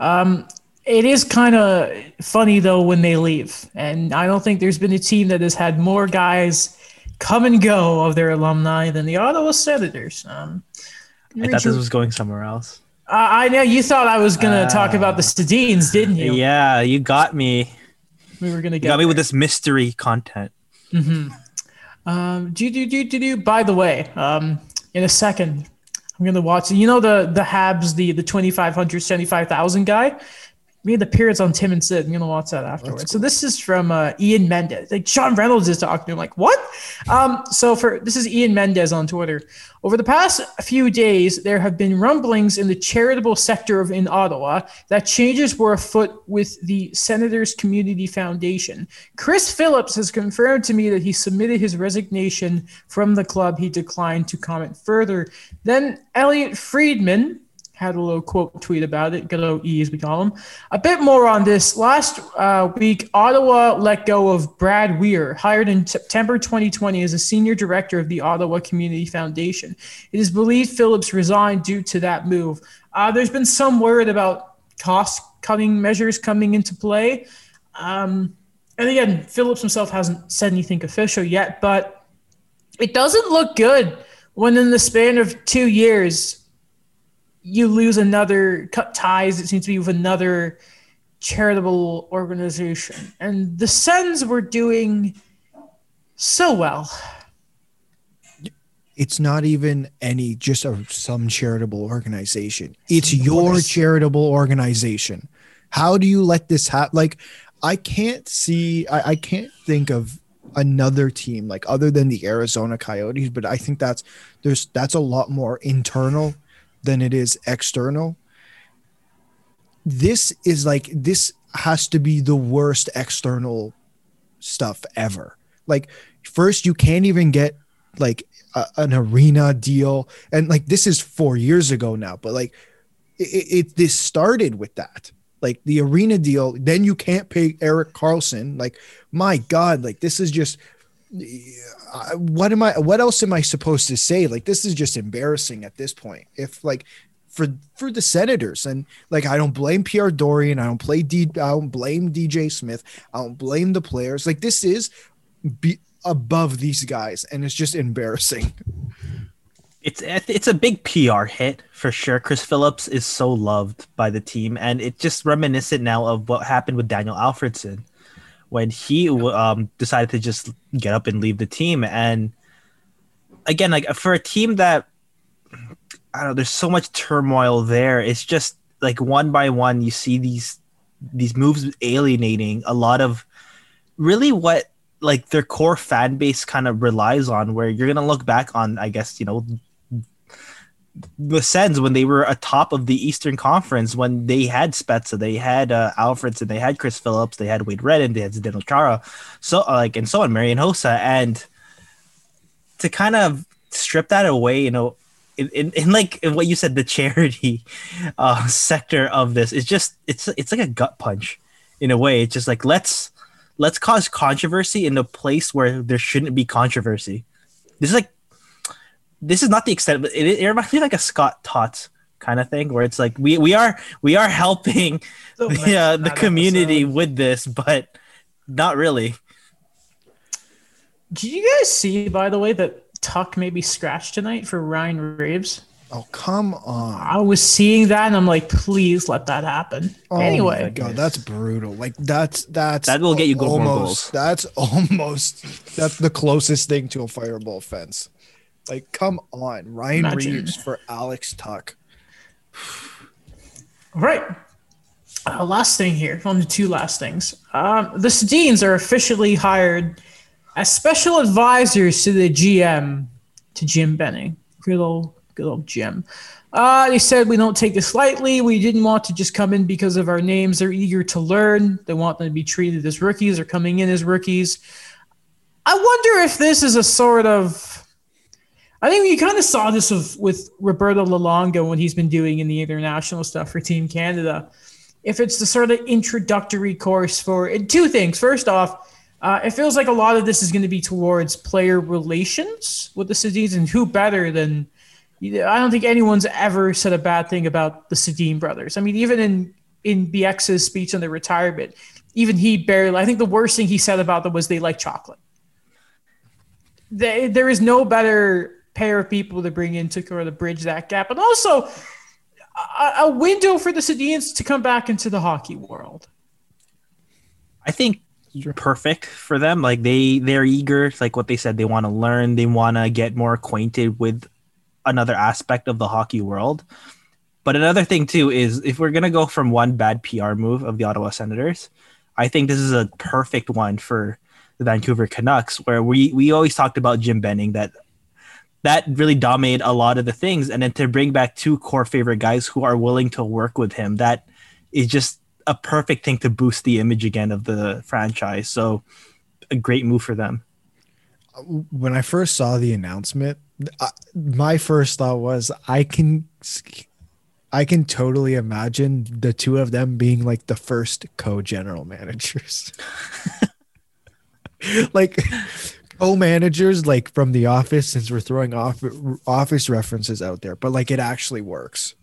Um, it is kind of funny though when they leave. And i don't think there's been a team that has had more guys come and go of their alumni than the ottawa senators. Um, i thought this was going somewhere else. Uh, i know you thought i was going to talk about the Sedins, didn't you? yeah you got me. We were going to you get got me with this mystery content. Um, do do do do do. By the way, um, in a second, I'm gonna watch. You know the the Habs, the the 2,500, 75,000 guy. We had the periods on Tim and Sid. I'm gonna watch that afterwards. So this is from uh, Ian Mendes. Like Sean Reynolds is talking to him. Like what? Um, so for this is Ian Mendes on Twitter. Over the past few days, there have been rumblings in the charitable sector of in Ottawa that changes were afoot with the Senators Community Foundation. Chris Phillips has confirmed to me that he submitted his resignation from the club. He declined to comment further. Then Elliot Friedman had a little quote tweet about it. Good old E, as we call him. A bit more on this. Last uh, week, Ottawa let go of Brad Weir, hired in September 2020 as a senior director of the Ottawa Community Foundation. It is believed Phillips resigned due to that move. Uh, there's been some word about cost cutting measures coming into play. Um, and again, Phillips himself hasn't said anything official yet, but it doesn't look good when in the span of two years you lose another cut ties it seems to be with another charitable organization and the sens were doing so well It's not even any just a some charitable organization. It's your charitable organization. How do you let this happen? Like, I can't see. I, I can't think of another team like other than the Arizona Coyotes, but I think that's there's that's a lot more internal than it is external. This is like this has to be the worst external stuff ever. Like first you can't even get like a, an arena deal and like this is 4 years ago now, but like it, it this started with that. Like the arena deal, then you can't pay Erik Karlsson. Like my god, like this is just what am I what else am I supposed to say? Like this is just embarrassing at this point. If like for for the Senators and like I don't blame Pierre Dorion, I don't play D, I don't blame DJ Smith, I don't blame the players. Like this is be above these guys, and it's just embarrassing. it's it's a big PR hit for sure. Chris Phillips is so loved by the team, and it's just reminiscent now of what happened with Daniel Alfredsson when he um, decided to just get up and leave the team. And again, like for a team that I don't know, there's so much turmoil there. It's just like one by one, you see these these moves alienating a lot of really what like their core fan base kind of relies on where you're gonna look back on i guess you know the Sens when they were atop of the Eastern Conference when they had Spezza, they had uh, Alfredsson, they had Chris Phillips, they had Wade Redden, they had Zdeno Chara, so uh, like and so on, Marian Hossa, and to kind of strip that away, you know, in, in, in like in what you said, the charity uh, sector of this is just it's it's like a gut punch in a way. It's just like let's let's cause controversy in a place where there shouldn't be controversy. This is like this is not the extent, but it, it reminds me like a Scott Tots kind of thing, where it's like we we are we are helping So the uh, the community episode. with this, but not really. Did you guys see, by the way, that Tuch may be scratched tonight for Ryan Reaves? Oh, come on. I was seeing that and I'm like, please let that happen. Oh my anyway, God, that's brutal. Like that's that's That will get you goal- more almost goals. that's almost that's the closest thing to a fireball fence. Like, come on, Ryan Imagine. Reaves for Alex Tuch. All right. Uh, last thing here, on to two last things. Um, the Sedins are officially hired as special advisors to the GM, to Jim Benning. Good old, good old Jim. Uh, they said we don't take this lightly. We didn't want to just come in because of our names. They're eager to learn. They want them to be treated as rookies. They're coming in as rookies. I wonder if this is a sort of. I think you kind of saw this with, with Roberto Luongo when he's been doing in the international stuff for Team Canada. If it's the sort of introductory course for two things. First off, uh, it feels like a lot of this is going to be towards player relations with the Sedins, and who better than I don't think anyone's ever said a bad thing about the Sedin brothers. I mean, even in in BX's speech on their retirement, even he barely. I think the worst thing he said about them was they like chocolate. They, there is no better pair of people to bring in to sort of bridge that gap, and also a, a window for the Sedins to come back into the hockey world. I think perfect for them. Like they they're eager. Like what they said, they want to learn. They want to get more acquainted with another aspect of the hockey world. But another thing too is if we're gonna go from one bad PR move of the Ottawa Senators, I think this is a perfect one for the Vancouver Canucks, where we we always talked about Jim Benning that that really dominated a lot of the things, and then to bring back two core favorite guys who are willing to work with him, that is just a perfect thing to boost the image again of the franchise. So a great move for them. When I first saw the announcement, I, my first thought was I can I can totally imagine the two of them being like the first co-general managers. like co-managers like from the office since we're throwing off office references out there, but like it actually works.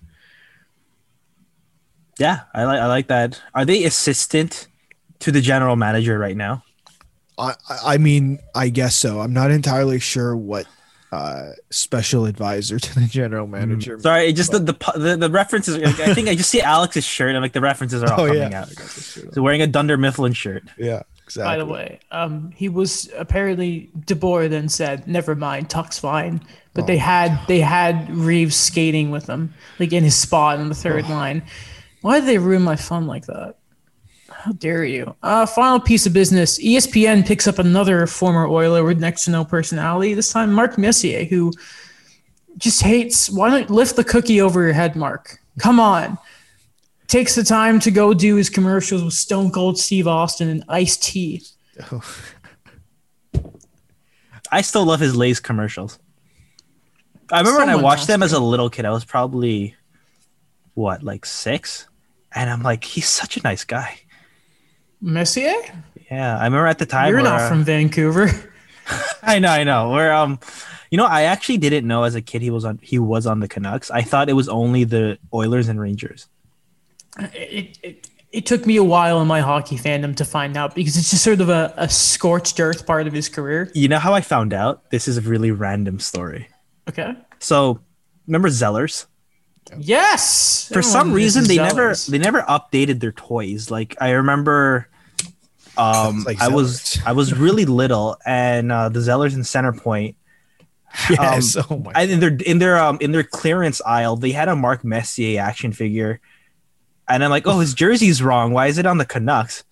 Yeah, I like I like that. Are they assistant to the general manager right now? I I mean, I guess so. I'm not entirely sure what uh special advisor to the general manager. Sorry, just the, the the the references. Like, I think I just see Alex's shirt and like the references are all Oh coming yeah. out. So wearing a Dunder Mifflin shirt. Yeah, exactly. By the way, um, he was apparently DeBoer then said, "Never mind, Tuch's fine." But they had they had Reaves skating with them, like in his spot on the third line. Why did they ruin my fun like that? How dare you? Uh, final piece of business: ESPN picks up another former Oiler with next to no personality. This time, Mark Messier, who just hates. Why don't lift the cookie over your head, Mark? Come on. Takes the time to go do his commercials with Stone Cold Steve Austin and Ice T. I still love his Lay's commercials. I remember when I watched them to. as a little kid. I was probably what, like six, and I'm like, he's such a nice guy. Messier? Yeah, I remember at the time. You're where, not uh, from Vancouver. I know, I know. Where um, you know, I actually didn't know as a kid he was on he was on the Canucks. I thought it was only the Oilers and Rangers. It, it, it took me a while in my hockey fandom to find out because it's just sort of a, a scorched earth part of his career. You know how I found out? This is a really random story. Okay. So, remember Zellers? Yes. For some reason, misses they never they never updated their toys. Like I remember, um, like I was I was really little, and uh, the Zellers in Centerpoint Yes. Um, oh my. I, in their in their um in their clearance aisle, they had a Mark Messier action figure, and I'm like, oh, his jersey's wrong. Why is it on the Canucks?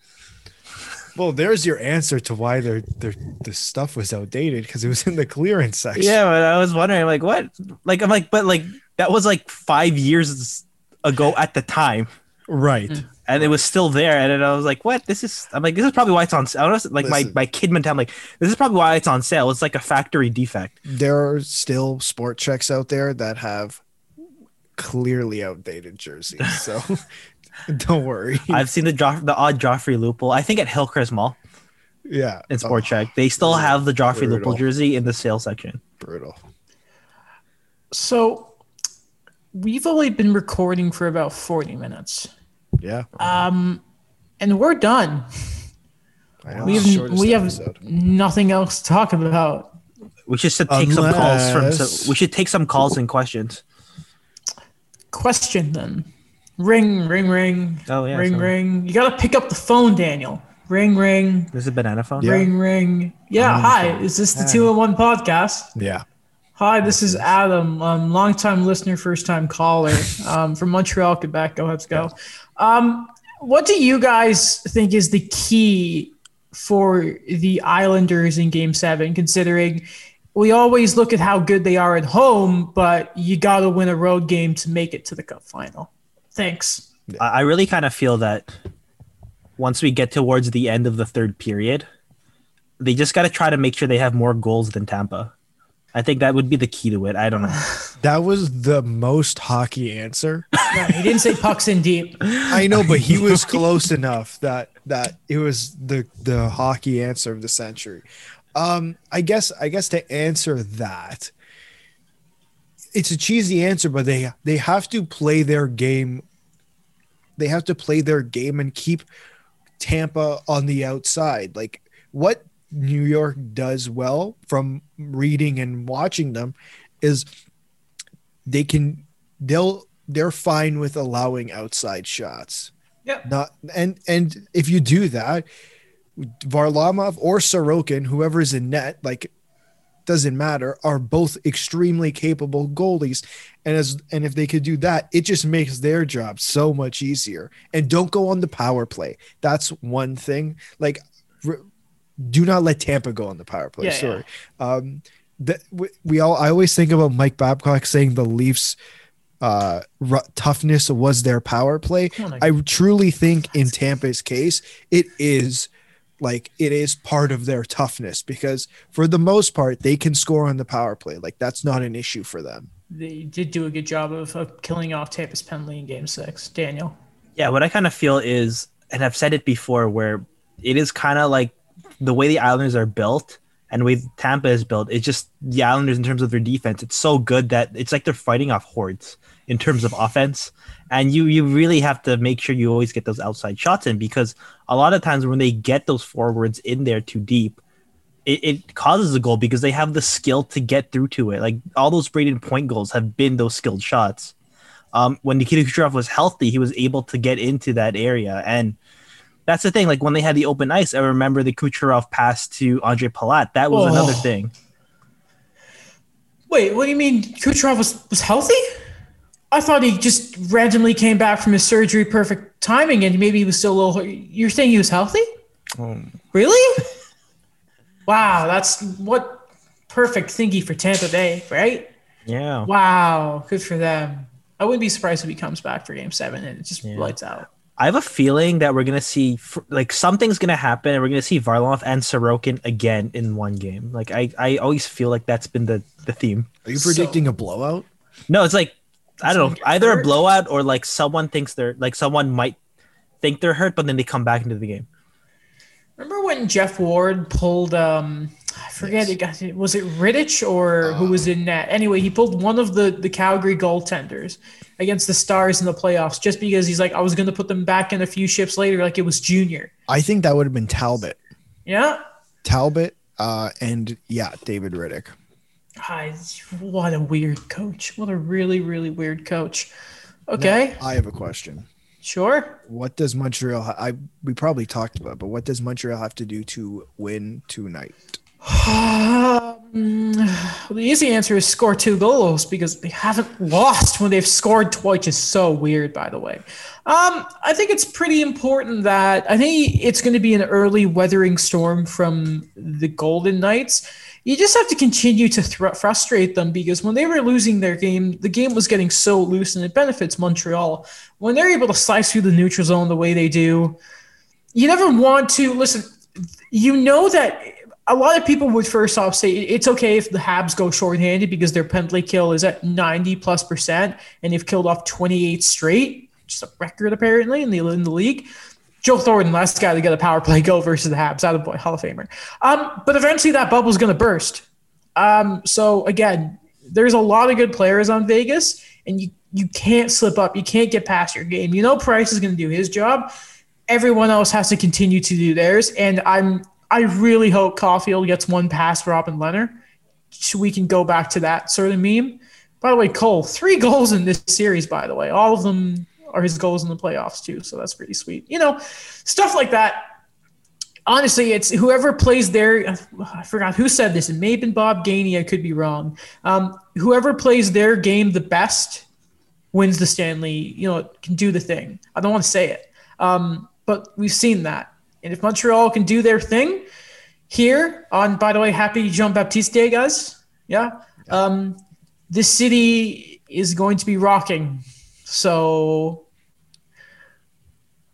Well, there's your answer to why their their the stuff was outdated because it was in the clearance section. Yeah, but I was wondering, like, what? Like, I'm like, but like that was like five years ago at the time, Right. Mm. and it was still there. And then I was like, what? This is. I'm like, this is probably why it's on. I don't know, like my Listen. my kid mentality. Like, this is probably why it's on sale. It's like a factory defect. There are still Sport Cheks out there that have clearly outdated jerseys. So don't worry. I've seen the Joff- the odd Joffrey Lupul. I think at Hillcrest Mall yeah. in Sport Oh, Check, they still brutal. have the Joffrey Lupul Brutal. jersey in the sale section. brutal. So we've only been recording for about 40 minutes. Yeah. Um, and we're done. Know. We have shortest we have nothing else to talk about. We should s- take some calls from. So we should take some calls and questions. Question then. Ring, ring, ring. Oh, yeah, Ring, sorry. ring. You gotta pick up the phone, Daniel. Ring, ring. This is a banana phone. Yeah. Ring, ring. Yeah. Um, Hi. Is this the two in one podcast? Yeah. Hi, this is Adam, um, longtime listener, first time caller um, from Montreal, Quebec. Go Habs, go. Um, what do you guys think is the key for the Islanders in Game Seven? Considering we always look at how good they are at home, but you got to win a road game to make it to the Cup final. Thanks. I I really kind of feel that once we get towards the end of the third period, they just got to try to make sure they have more goals than Tampa. I think that would be the key to it. I don't know. That was the most hockey answer. No, he didn't say pucks in deep. I know, but he was close enough that that it was the the hockey answer of the century. Um, I guess I guess to answer that, it's a cheesy answer, but they they have to play their game. They have to play their game and keep Tampa on the outside. Like what New York does well from reading and watching them is they can they'll they're fine with allowing outside shots. Yeah. Not and and if you do that, Varlamov or Sorokin, whoever is in net, like doesn't matter, are both extremely capable goalies. And as and if they could do that, it just makes their job so much easier. And don't go on the power play. That's one thing. Like r- do not let Tampa go on the power play. Yeah, Sorry. Um that we, we all I always think about Mike Babcock saying the Leafs uh ru- toughness was their power play. Oh I truly think in Tampa's case it is like it is part of their toughness because for the most part they can score on the power play. Like that's not an issue for them. They did do a good job of, of killing off Tampa's penalty in Game Six. Daniel. Yeah, what I kind of feel is, and I've said it before, where it is kind of like the way the Islanders are built and the way Tampa is built. It's just the Islanders in terms of their defense. It's so good that it's like they're fighting off hordes in terms of offense, and you you really have to make sure you always get those outside shots in because a lot of times when they get those forwards in there too deep. It, it causes a goal because they have the skill to get through to it. Like all those Brayden Point goals have been those skilled shots um, when Nikita Kucherov was healthy, he was able to get into that area. And that's the thing. Like when they had the open ice, I remember the Kucherov pass to Ondrej Palat. That was Oh. another thing. Wait, what do you mean Kucherov was, was healthy? I thought he just randomly came back from his surgery, perfect timing, and maybe he was still a little. You're saying he was healthy? Oh. Really? wow, that's what perfect thingy for Tampa Bay, right? Yeah. Wow, good for them. I wouldn't be surprised if he comes back for Game Seven and it just Yeah. lights out. I have a feeling that we're gonna see like something's gonna happen, and we're gonna see Varlamov and Sorokin again in one game. Like I, I always feel like that's been the the theme. Are you So- predicting a blowout? No, it's like I don't know, get either a blowout or like someone thinks they're like someone might think they're hurt, but then they come back into the game. Remember when Geoff Ward pulled um I forget it got was it Rittich or who was in net? Anyway, he pulled one of the the Calgary goaltenders against the Stars in the playoffs just because he's like I was going to put them back in a few ships later like it was junior. I think that would have been Talbot. Yeah. Talbot uh and yeah, David Rittich. Hi, what a weird coach. What a really really weird coach. Okay. I have a question. Sure. What does Montreal ha- I we probably talked about, but what does Montreal have to do to win tonight? Um, the easy answer is score two goals because they haven't lost when they've scored twice. Which is so weird, by the way. Um, I think it's pretty important that I think it's going to be an early weathering storm from the Golden Knights. You just have to continue to frustrate them because when they were losing their game, the game was getting so loose and it benefits Montreal. When they're able to slice through the neutral zone the way they do, you never want to listen. You know that a lot of people would first off say it's okay if the Habs go shorthanded because their penalty kill is at 90 plus percent and they've killed off 28 straight, just a record apparently in the in the league. Joe Thornton, last guy to get a power play goal versus the Habs, out of boy, Hall of Famer. Um, but eventually that bubble's going to burst. Um, so again, there's a lot of good players on Vegas, and you you can't slip up. You can't get past your game. You know Price is going to do his job. Everyone else has to continue to do theirs, and I'm I really hope Caufield gets one past Robin Lehner so we can go back to that sort of meme. By the way, Cole, three goals in this series, by the way. All of them are his goals in the playoffs, too. So that's pretty sweet. You know, stuff like that. Honestly, it's whoever plays their. I forgot who said this. It may have been Bob Gainey. I could be wrong. Um, whoever plays their game the best wins the Stanley, you know, can do the thing. I don't want to say it. Um, but we've seen that. And if Montreal can do their thing here on, by the way, happy Jean Baptiste Day, guys. Yeah. Um, this city is going to be rocking. So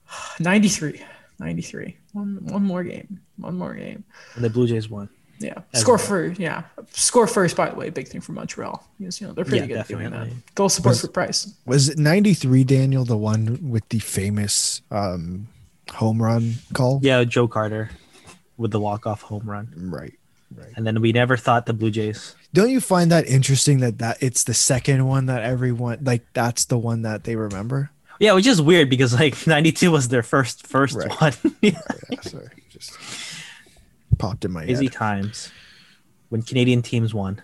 93, 93. One, one more game. One more game. And the Blue Jays won. Yeah. As Score well. first. Yeah. Score first, by the way, big thing for Montreal. Because, you know, they're pretty yeah, good definitely. doing that. Goal support was, for Price. Was it 93, Daniel, the one with the famous um, home run call. Yeah, Joe Carter with the walk off home run. Right. Right. And then we never thought the Blue Jays. Don't you find that interesting that that it's the second one that everyone like that's the one that they remember? Yeah, which is weird because like 92 was their first first right. one. yeah. yeah, sorry. Just popped in my Busy head. times when Canadian teams won.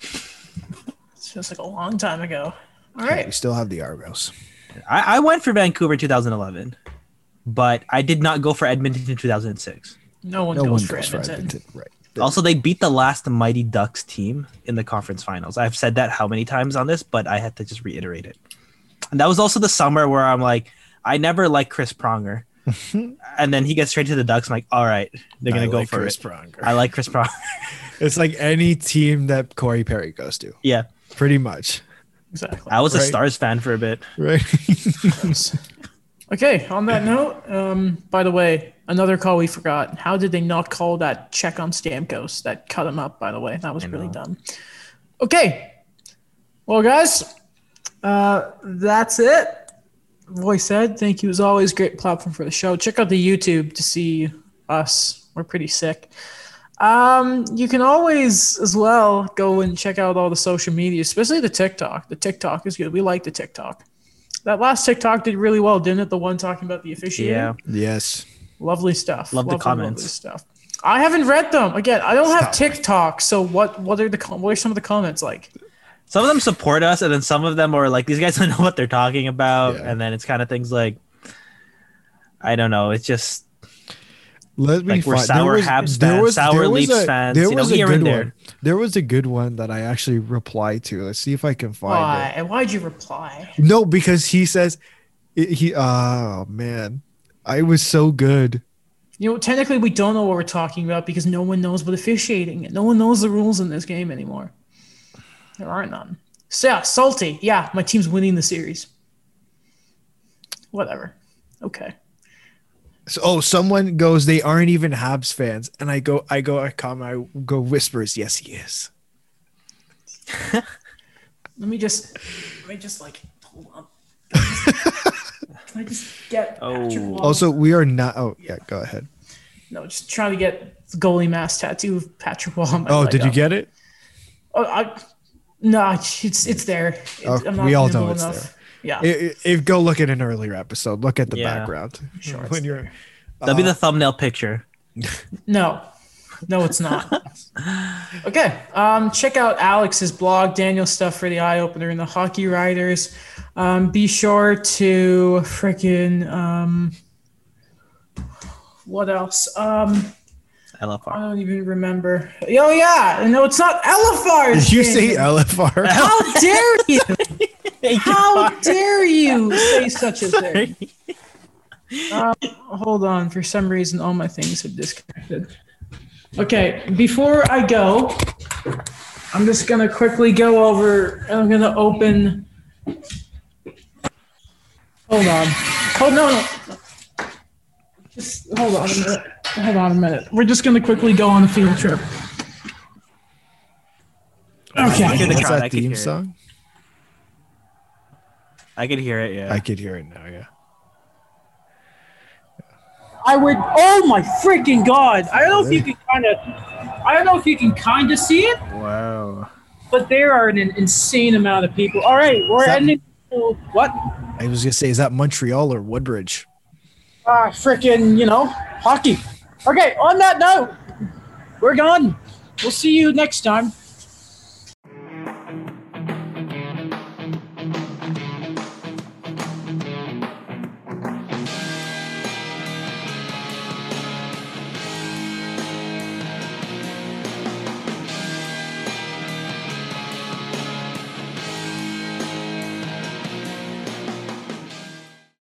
It's just like a long time ago. All right. we still have the Argos. I, I went for Vancouver 2011 but I did not go for Edmonton in 2006. No one, no goes, one for goes, for, Edmonton. Right. Also, they beat the last Mighty Ducks team in the conference finals. I've said that how many times on this, but I had to just reiterate it. And that was also the summer where I'm like, I never liked Chris Pronger. and then he gets straight to the Ducks. I'm like, all right, they're gonna I go like for Chris it. Pronger. I like Chris Pronger. it's like any team that Corey Perry goes to. Yeah, pretty much. Exactly. I was right. a Stars fan for a bit. Right. Okay, on that note, um, by the way, another call we forgot. How did they not call that check on Stamkos that cut him up, by the way? That was really dumb. Okay. Well, guys, uh, that's it. Voice said, thank you as always. Great platform for the show. Check out the YouTube to see us. We're pretty sick. Um, you can always, as well, go and check out all the social media, especially the TikTok. The TikTok is good. We like the TikTok. That last TikTok did really well, didn't it? The one talking about the officiating. Yeah. Yes. Lovely stuff. Love lovely, the comments. Lovely stuff. I haven't read them. Again, I don't have TikTok, so what? What are the what are some of the comments like? Some of them support us, and then some of them are like, "These guys don't know what they're talking about," yeah. and then it's kind of things like, I don't know. It's just let me like we're sour was, Habs fans, was, sour Leafs a, fans. There was know, a good one. There was a good one that I actually replied to. Let's see if I can find Why? it. Why'd you reply? No, because he says he. Oh man, I was so good. You know, technically, we don't know what we're talking about because no one knows what officiating. No one knows the rules in this game anymore. There aren't none. So yeah, salty. Yeah, my team's winning the series. Whatever. Okay. So, oh, someone goes, they aren't even Habs fans, and I go, I go, I come, I go whispers, yes, he is. let me just, let me just like hold on. Can I just get? Oh. Also, we are not. Oh, yeah. Go ahead. No, just trying to get the goalie mask tattoo of Patrick Wall. Oh, did you uh, get it? Oh, I, no, it's it's there. It, oh, we all know it's enough. there. Yeah. If, if, go look at an earlier episode, look at the yeah. background. Sure. when you're That'll uh, be the thumbnail picture. No. No, it's not. okay. Um, check out Alex's blog, Daniel stuff for the eye opener and the hockey writers. Um, be sure to freaking um, what else? Um, LFR. I don't even remember. Oh yeah, no, it's not LFR. Did you say LFR? How dare you? How dare you say such a thing? Um, hold on. For some reason, all my things have disconnected. Okay, before I go, I'm just gonna quickly go over. I'm gonna open. Hold on. Hold no, no. Just hold on a minute. Hold on a minute. We're just gonna quickly go on a field trip. Okay. Hear What's that could theme song? I could hear it. Yeah. I could hear it now. Yeah. I would. Oh my freaking god! I don't know if you can kind of. I don't know if you can kind of see it, Wow. but there are an insane amount of people. All right, we're that- ending. What? I was gonna say, is that Montreal or Woodbridge? Ah, freaking, you know, hockey. Okay. On that note, we're gone. We'll see you next time.